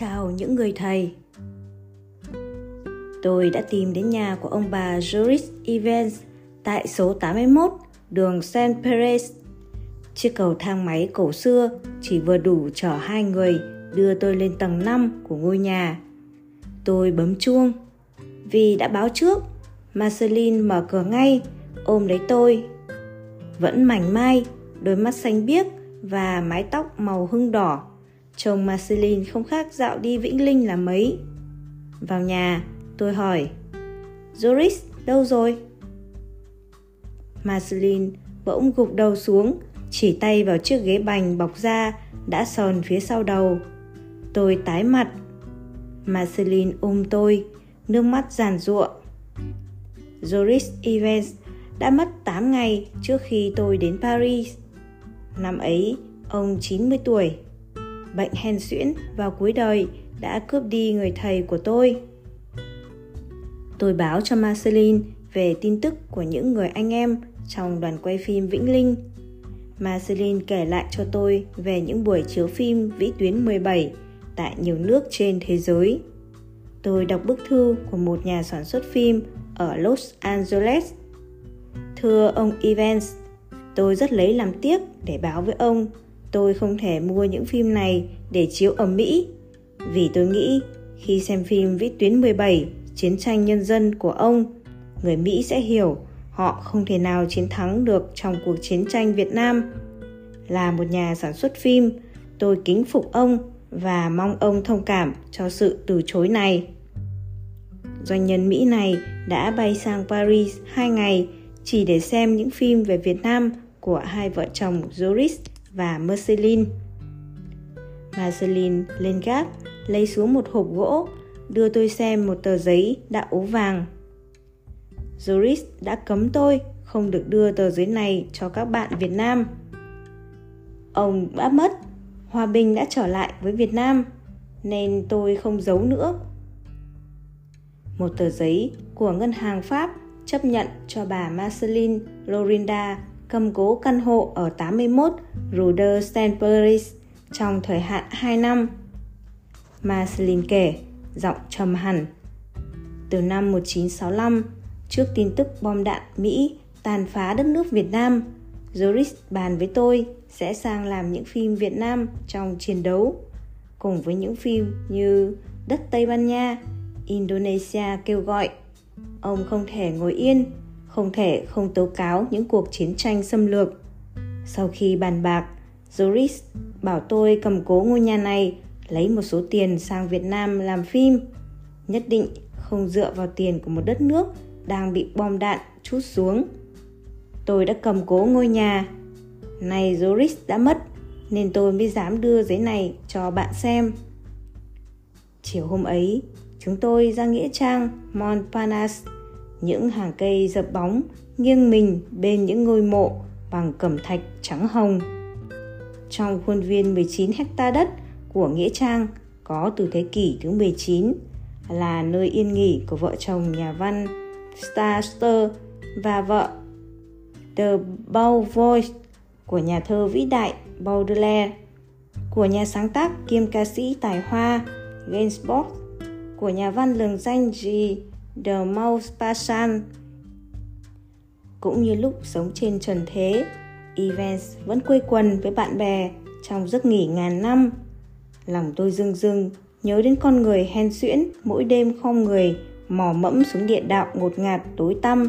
chào những người thầy. Tôi đã tìm đến nhà của ông bà Joris Evans tại số 81 đường San Perez. Chiếc cầu thang máy cổ xưa chỉ vừa đủ chở hai người đưa tôi lên tầng 5 của ngôi nhà. Tôi bấm chuông. Vì đã báo trước, Marceline mở cửa ngay, ôm lấy tôi. Vẫn mảnh mai, đôi mắt xanh biếc và mái tóc màu hưng đỏ. Chồng Marceline không khác dạo đi Vĩnh Linh là mấy. Vào nhà, tôi hỏi, Doris, đâu rồi? Marceline bỗng gục đầu xuống, chỉ tay vào chiếc ghế bành bọc da đã sờn phía sau đầu. Tôi tái mặt. Marceline ôm tôi, nước mắt giàn ruộng. Doris Evans đã mất 8 ngày trước khi tôi đến Paris. Năm ấy, ông 90 tuổi. Bệnh hen suyễn vào cuối đời đã cướp đi người thầy của tôi. Tôi báo cho Marceline về tin tức của những người anh em trong đoàn quay phim Vĩnh Linh. Marceline kể lại cho tôi về những buổi chiếu phim Vĩ tuyến 17 tại nhiều nước trên thế giới. Tôi đọc bức thư của một nhà sản xuất phim ở Los Angeles. Thưa ông Evans, tôi rất lấy làm tiếc để báo với ông tôi không thể mua những phim này để chiếu ở Mỹ vì tôi nghĩ khi xem phim Vĩ tuyến 17 Chiến tranh nhân dân của ông, người Mỹ sẽ hiểu họ không thể nào chiến thắng được trong cuộc chiến tranh Việt Nam. Là một nhà sản xuất phim, tôi kính phục ông và mong ông thông cảm cho sự từ chối này. Doanh nhân Mỹ này đã bay sang Paris hai ngày chỉ để xem những phim về Việt Nam của hai vợ chồng joris và Marceline. Marceline lên gác, lấy xuống một hộp gỗ, đưa tôi xem một tờ giấy đã ố vàng. Joris đã cấm tôi không được đưa tờ giấy này cho các bạn Việt Nam. Ông đã mất, hòa bình đã trở lại với Việt Nam, nên tôi không giấu nữa. Một tờ giấy của ngân hàng Pháp chấp nhận cho bà Marceline Lorinda cầm cố căn hộ ở 81 Ruder St. Paris trong thời hạn 2 năm. Marceline kể, giọng trầm hẳn. Từ năm 1965, trước tin tức bom đạn Mỹ tàn phá đất nước Việt Nam, Joris bàn với tôi sẽ sang làm những phim Việt Nam trong chiến đấu, cùng với những phim như Đất Tây Ban Nha, Indonesia kêu gọi. Ông không thể ngồi yên không thể không tố cáo những cuộc chiến tranh xâm lược. Sau khi bàn bạc, Joris bảo tôi cầm cố ngôi nhà này, lấy một số tiền sang Việt Nam làm phim. Nhất định không dựa vào tiền của một đất nước đang bị bom đạn chút xuống. Tôi đã cầm cố ngôi nhà. Này Joris đã mất, nên tôi mới dám đưa giấy này cho bạn xem. Chiều hôm ấy, chúng tôi ra nghĩa trang Montparnasse những hàng cây dập bóng nghiêng mình bên những ngôi mộ bằng cẩm thạch trắng hồng. Trong khuôn viên 19 hecta đất của Nghĩa Trang có từ thế kỷ thứ 19 là nơi yên nghỉ của vợ chồng nhà văn Starster và vợ The Beauvoir của nhà thơ vĩ đại Baudelaire, của nhà sáng tác kiêm ca sĩ tài hoa Gainsbourg, của nhà văn lừng danh G. The Mountbatten. Cũng như lúc sống trên trần thế, Evans vẫn quây quần với bạn bè trong giấc nghỉ ngàn năm. Lòng tôi rưng rưng nhớ đến con người hen suyễn mỗi đêm không người mò mẫm xuống địa đạo ngột ngạt tối tăm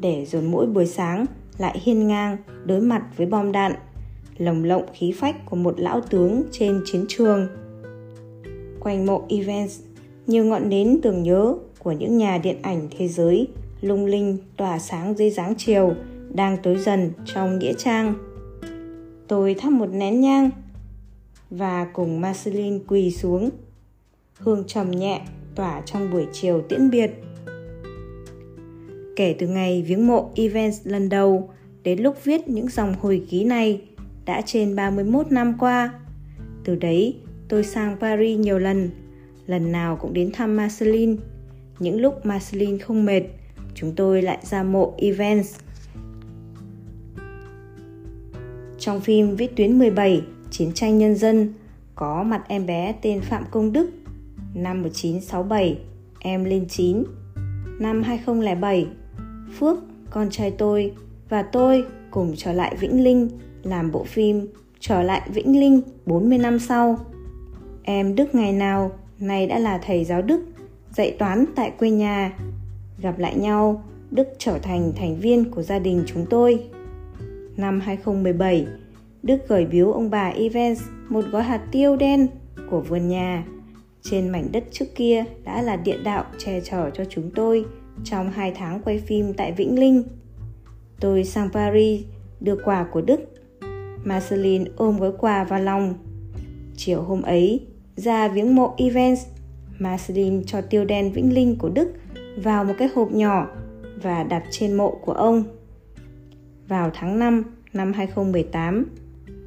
để rồi mỗi buổi sáng lại hiên ngang đối mặt với bom đạn lồng lộng khí phách của một lão tướng trên chiến trường quanh mộ Evans nhiều ngọn nến tưởng nhớ của những nhà điện ảnh thế giới lung linh tỏa sáng dưới dáng chiều đang tối dần trong nghĩa trang. Tôi thắp một nén nhang và cùng Marceline quỳ xuống. Hương trầm nhẹ tỏa trong buổi chiều tiễn biệt. Kể từ ngày viếng mộ Evans lần đầu đến lúc viết những dòng hồi ký này đã trên 31 năm qua. Từ đấy, tôi sang Paris nhiều lần, lần nào cũng đến thăm Marceline những lúc Marceline không mệt, chúng tôi lại ra mộ Evans. Trong phim Viết tuyến 17, Chiến tranh nhân dân, có mặt em bé tên Phạm Công Đức, Năm 1967, em lên 9. Năm 2007, Phước, con trai tôi và tôi cùng trở lại Vĩnh Linh làm bộ phim Trở lại Vĩnh Linh 40 năm sau. Em Đức ngày nào nay đã là thầy giáo Đức, dạy toán tại quê nhà. Gặp lại nhau, Đức trở thành thành viên của gia đình chúng tôi. Năm 2017, Đức gửi biếu ông bà Evans một gói hạt tiêu đen của vườn nhà. Trên mảnh đất trước kia đã là địa đạo che chở cho chúng tôi trong hai tháng quay phim tại Vĩnh Linh. Tôi sang Paris đưa quà của Đức. Marceline ôm gói quà vào lòng. Chiều hôm ấy, ra viếng mộ Evans, Marceline cho tiêu đen Vĩnh Linh của Đức vào một cái hộp nhỏ và đặt trên mộ của ông. Vào tháng 5 năm 2018,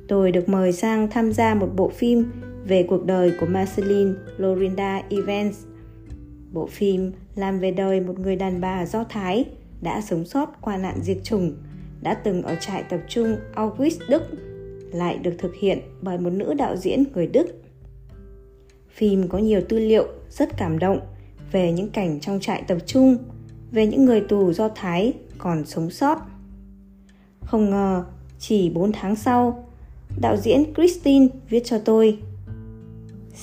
tôi được mời sang tham gia một bộ phim về cuộc đời của Marceline Lorinda Evans. Bộ phim làm về đời một người đàn bà Do Thái đã sống sót qua nạn diệt chủng, đã từng ở trại tập trung Auschwitz, Đức, lại được thực hiện bởi một nữ đạo diễn người Đức. Phim có nhiều tư liệu rất cảm động về những cảnh trong trại tập trung, về những người tù Do Thái còn sống sót. Không ngờ, chỉ 4 tháng sau, đạo diễn Christine viết cho tôi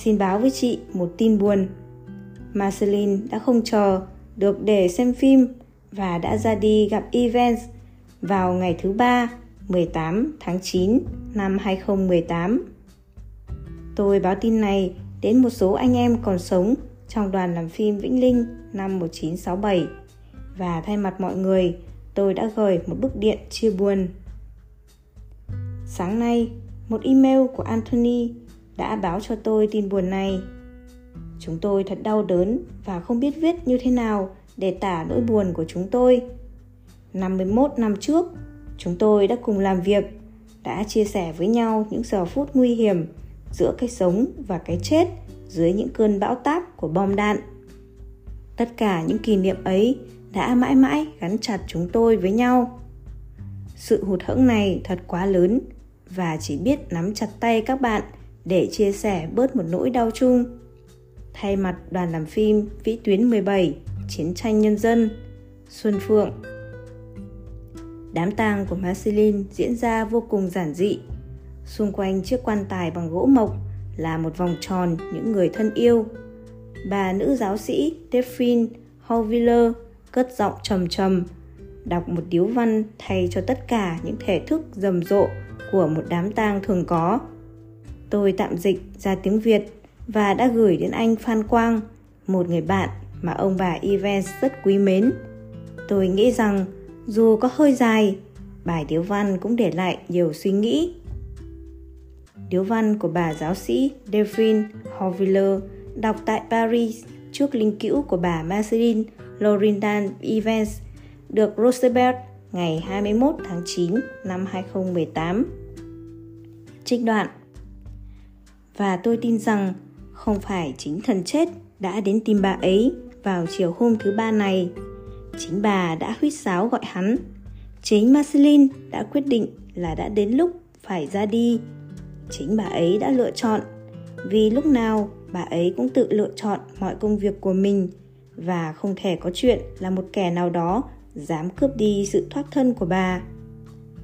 Xin báo với chị một tin buồn. Marceline đã không chờ được để xem phim và đã ra đi gặp Evans vào ngày thứ ba 18 tháng 9 năm 2018. Tôi báo tin này đến một số anh em còn sống trong đoàn làm phim Vĩnh Linh năm 1967 và thay mặt mọi người, tôi đã gửi một bức điện chia buồn. Sáng nay, một email của Anthony đã báo cho tôi tin buồn này. Chúng tôi thật đau đớn và không biết viết như thế nào để tả nỗi buồn của chúng tôi. 51 năm trước, chúng tôi đã cùng làm việc, đã chia sẻ với nhau những giờ phút nguy hiểm giữa cái sống và cái chết dưới những cơn bão táp của bom đạn. Tất cả những kỷ niệm ấy đã mãi mãi gắn chặt chúng tôi với nhau. Sự hụt hẫng này thật quá lớn và chỉ biết nắm chặt tay các bạn để chia sẻ bớt một nỗi đau chung. Thay mặt đoàn làm phim Vĩ tuyến 17, Chiến tranh nhân dân, Xuân Phượng. Đám tang của Marceline diễn ra vô cùng giản dị. Xung quanh chiếc quan tài bằng gỗ mộc là một vòng tròn những người thân yêu. Bà nữ giáo sĩ Delphine Hauviller cất giọng trầm trầm, đọc một điếu văn thay cho tất cả những thể thức rầm rộ của một đám tang thường có. Tôi tạm dịch ra tiếng Việt và đã gửi đến anh Phan Quang, một người bạn mà ông bà Evans rất quý mến. Tôi nghĩ rằng dù có hơi dài, bài điếu văn cũng để lại nhiều suy nghĩ. Điếu văn của bà giáo sĩ Delphine Horviller, đọc tại Paris trước linh cữu của bà Marceline Lorindan Evans, được Roosevelt ngày 21 tháng 9 năm 2018. Trích đoạn Và tôi tin rằng không phải chính thần chết đã đến tìm bà ấy vào chiều hôm thứ ba này. Chính bà đã huýt sáo gọi hắn. Chính Marceline đã quyết định là đã đến lúc phải ra đi. Chính bà ấy đã lựa chọn vì lúc nào bà ấy cũng tự lựa chọn mọi công việc của mình và không thể có chuyện là một kẻ nào đó dám cướp đi sự thoát thân của bà.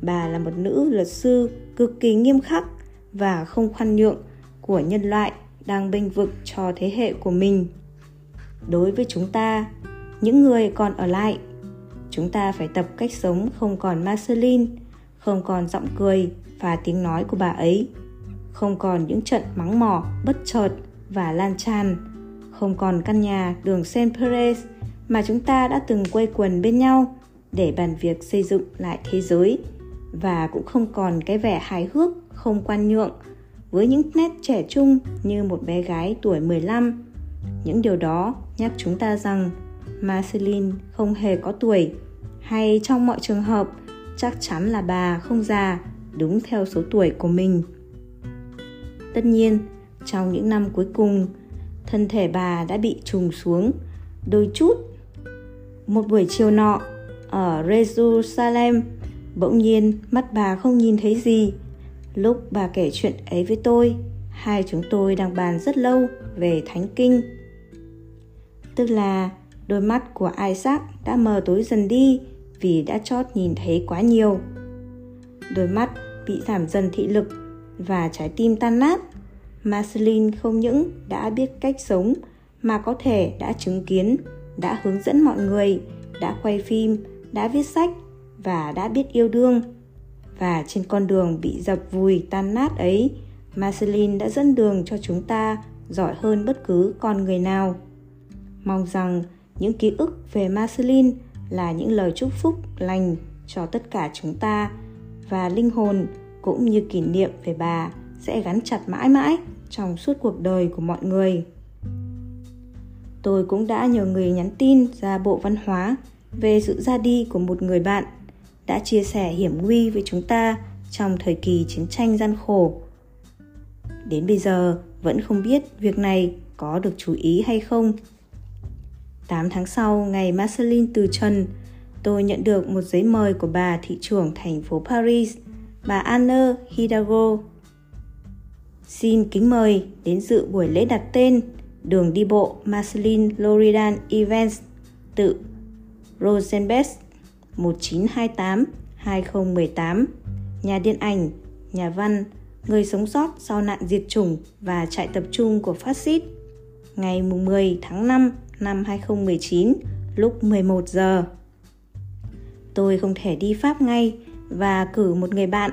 Bà là một nữ luật sư cực kỳ nghiêm khắc và không khoan nhượng của nhân loại đang bênh vực cho thế hệ của mình. Đối với chúng ta, những người còn ở lại, chúng ta phải tập cách sống không còn Marceline, không còn giọng cười và tiếng nói của bà ấy, không còn những trận mắng mỏ, bất chợt và lan tràn, không còn căn nhà, đường Saint Perez mà chúng ta đã từng quây quần bên nhau để bàn việc xây dựng lại thế giới và cũng không còn cái vẻ hài hước, không quan nhượng với những nét trẻ trung như một bé gái tuổi 15. Những điều đó nhắc chúng ta rằng Marceline không hề có tuổi, hay trong mọi trường hợp, chắc chắn là bà không già, đúng theo số tuổi của mình. Tất nhiên, trong những năm cuối cùng, thân thể bà đã bị trùng xuống đôi chút. Một buổi chiều nọ, ở Jerusalem, bỗng nhiên mắt bà không nhìn thấy gì. Lúc bà kể chuyện ấy với tôi, hai chúng tôi đang bàn rất lâu về thánh kinh. Tức là đôi mắt của Isaac đã mờ tối dần đi vì đã chót nhìn thấy quá nhiều. Đôi mắt bị giảm dần thị lực và trái tim tan nát. Marceline không những đã biết cách sống mà có thể đã chứng kiến, đã hướng dẫn mọi người, đã quay phim, đã viết sách và đã biết yêu đương. Và trên con đường bị dập vùi tan nát ấy, Marceline đã dẫn đường cho chúng ta giỏi hơn bất cứ con người nào. Mong rằng những ký ức về Marceline là những lời chúc phúc lành cho tất cả chúng ta và linh hồn cũng như kỷ niệm về bà sẽ gắn chặt mãi mãi trong suốt cuộc đời của mọi người. Tôi cũng đã nhờ người nhắn tin ra Bộ Văn hóa về sự ra đi của một người bạn đã chia sẻ hiểm nguy với chúng ta trong thời kỳ chiến tranh gian khổ. Đến bây giờ vẫn không biết việc này có được chú ý hay không. 8 tháng sau, ngày Marceline từ trần, tôi nhận được một giấy mời của bà thị trưởng thành phố Paris, bà Anne Hidalgo. Xin kính mời đến dự buổi lễ đặt tên đường đi bộ Marceline Loridan Events tự Rosenberg 1928-2018, nhà điện ảnh, nhà văn, người sống sót sau nạn diệt chủng và trại tập trung của phát xít, ngày 10 tháng 5 năm 2019 lúc 11 giờ. Tôi không thể đi Pháp ngay và cử một người bạn,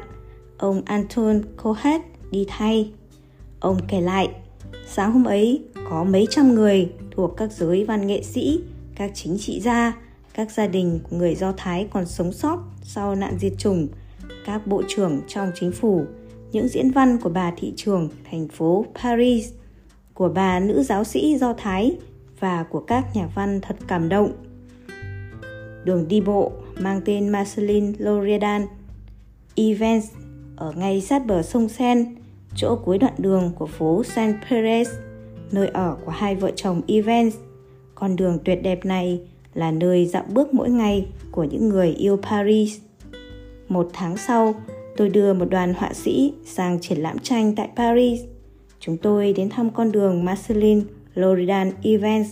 ông Anton Kohet đi thay. Ông kể lại, sáng hôm ấy có mấy trăm người thuộc các giới văn nghệ sĩ, các chính trị gia, các gia đình của người Do Thái còn sống sót sau nạn diệt chủng, các bộ trưởng trong chính phủ, những diễn văn của bà thị trường thành phố Paris, của bà nữ giáo sĩ Do Thái và của các nhà văn thật cảm động. Đường đi bộ mang tên Marceline Loredan Evans ở ngay sát bờ sông Sen, chỗ cuối đoạn đường của phố Saint Perez, nơi ở của hai vợ chồng Evans. Con đường tuyệt đẹp này là nơi dạo bước mỗi ngày của những người yêu Paris. Một tháng sau, tôi đưa một đoàn họa sĩ sang triển lãm tranh tại Paris. Chúng tôi đến thăm con đường Marceline Loridan Evans.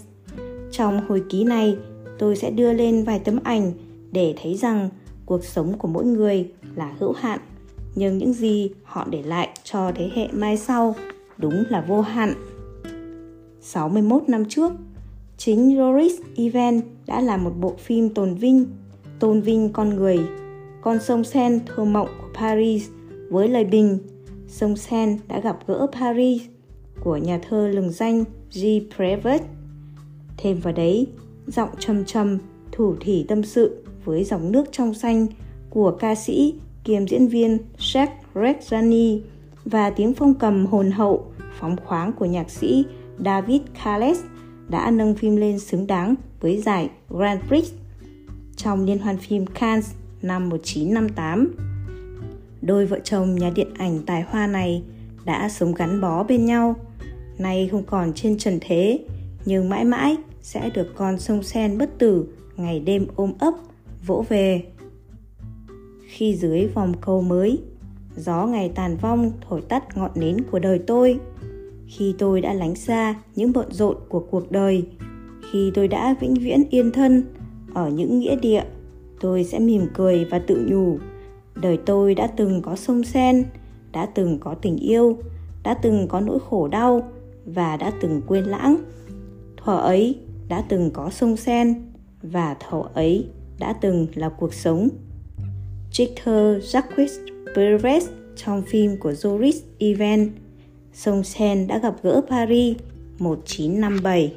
Trong hồi ký này, tôi sẽ đưa lên vài tấm ảnh để thấy rằng cuộc sống của mỗi người là hữu hạn, nhưng những gì họ để lại cho thế hệ mai sau đúng là vô hạn. 61 năm trước, chính Doris Even đã làm một bộ phim tồn vinh, tôn vinh con người, con sông Sen thơ mộng của Paris với lời bình Sông Sen đã gặp gỡ Paris của nhà thơ lừng danh G. Prevost. Thêm vào đấy, giọng trầm trầm, thủ thỉ tâm sự với dòng nước trong xanh của ca sĩ kiêm diễn viên Sheikh Redzani và tiếng phong cầm hồn hậu, phóng khoáng của nhạc sĩ David Khaled đã nâng phim lên xứng đáng với giải Grand Prix trong liên hoan phim Cannes năm 1958. Đôi vợ chồng nhà điện ảnh tài hoa này đã sống gắn bó bên nhau, nay không còn trên trần thế, nhưng mãi mãi sẽ được con sông sen bất tử ngày đêm ôm ấp, vỗ về. Khi dưới vòng cầu mới, gió ngày tàn vong thổi tắt ngọn nến của đời tôi, khi tôi đã lánh xa những bận rộn của cuộc đời khi tôi đã vĩnh viễn yên thân ở những nghĩa địa tôi sẽ mỉm cười và tự nhủ đời tôi đã từng có sông sen đã từng có tình yêu đã từng có nỗi khổ đau và đã từng quên lãng thuở ấy đã từng có sông sen và thuở ấy đã từng là cuộc sống. Trích thơ Jacques Perez trong phim của Joris Even sông Sen đã gặp gỡ Paris 1957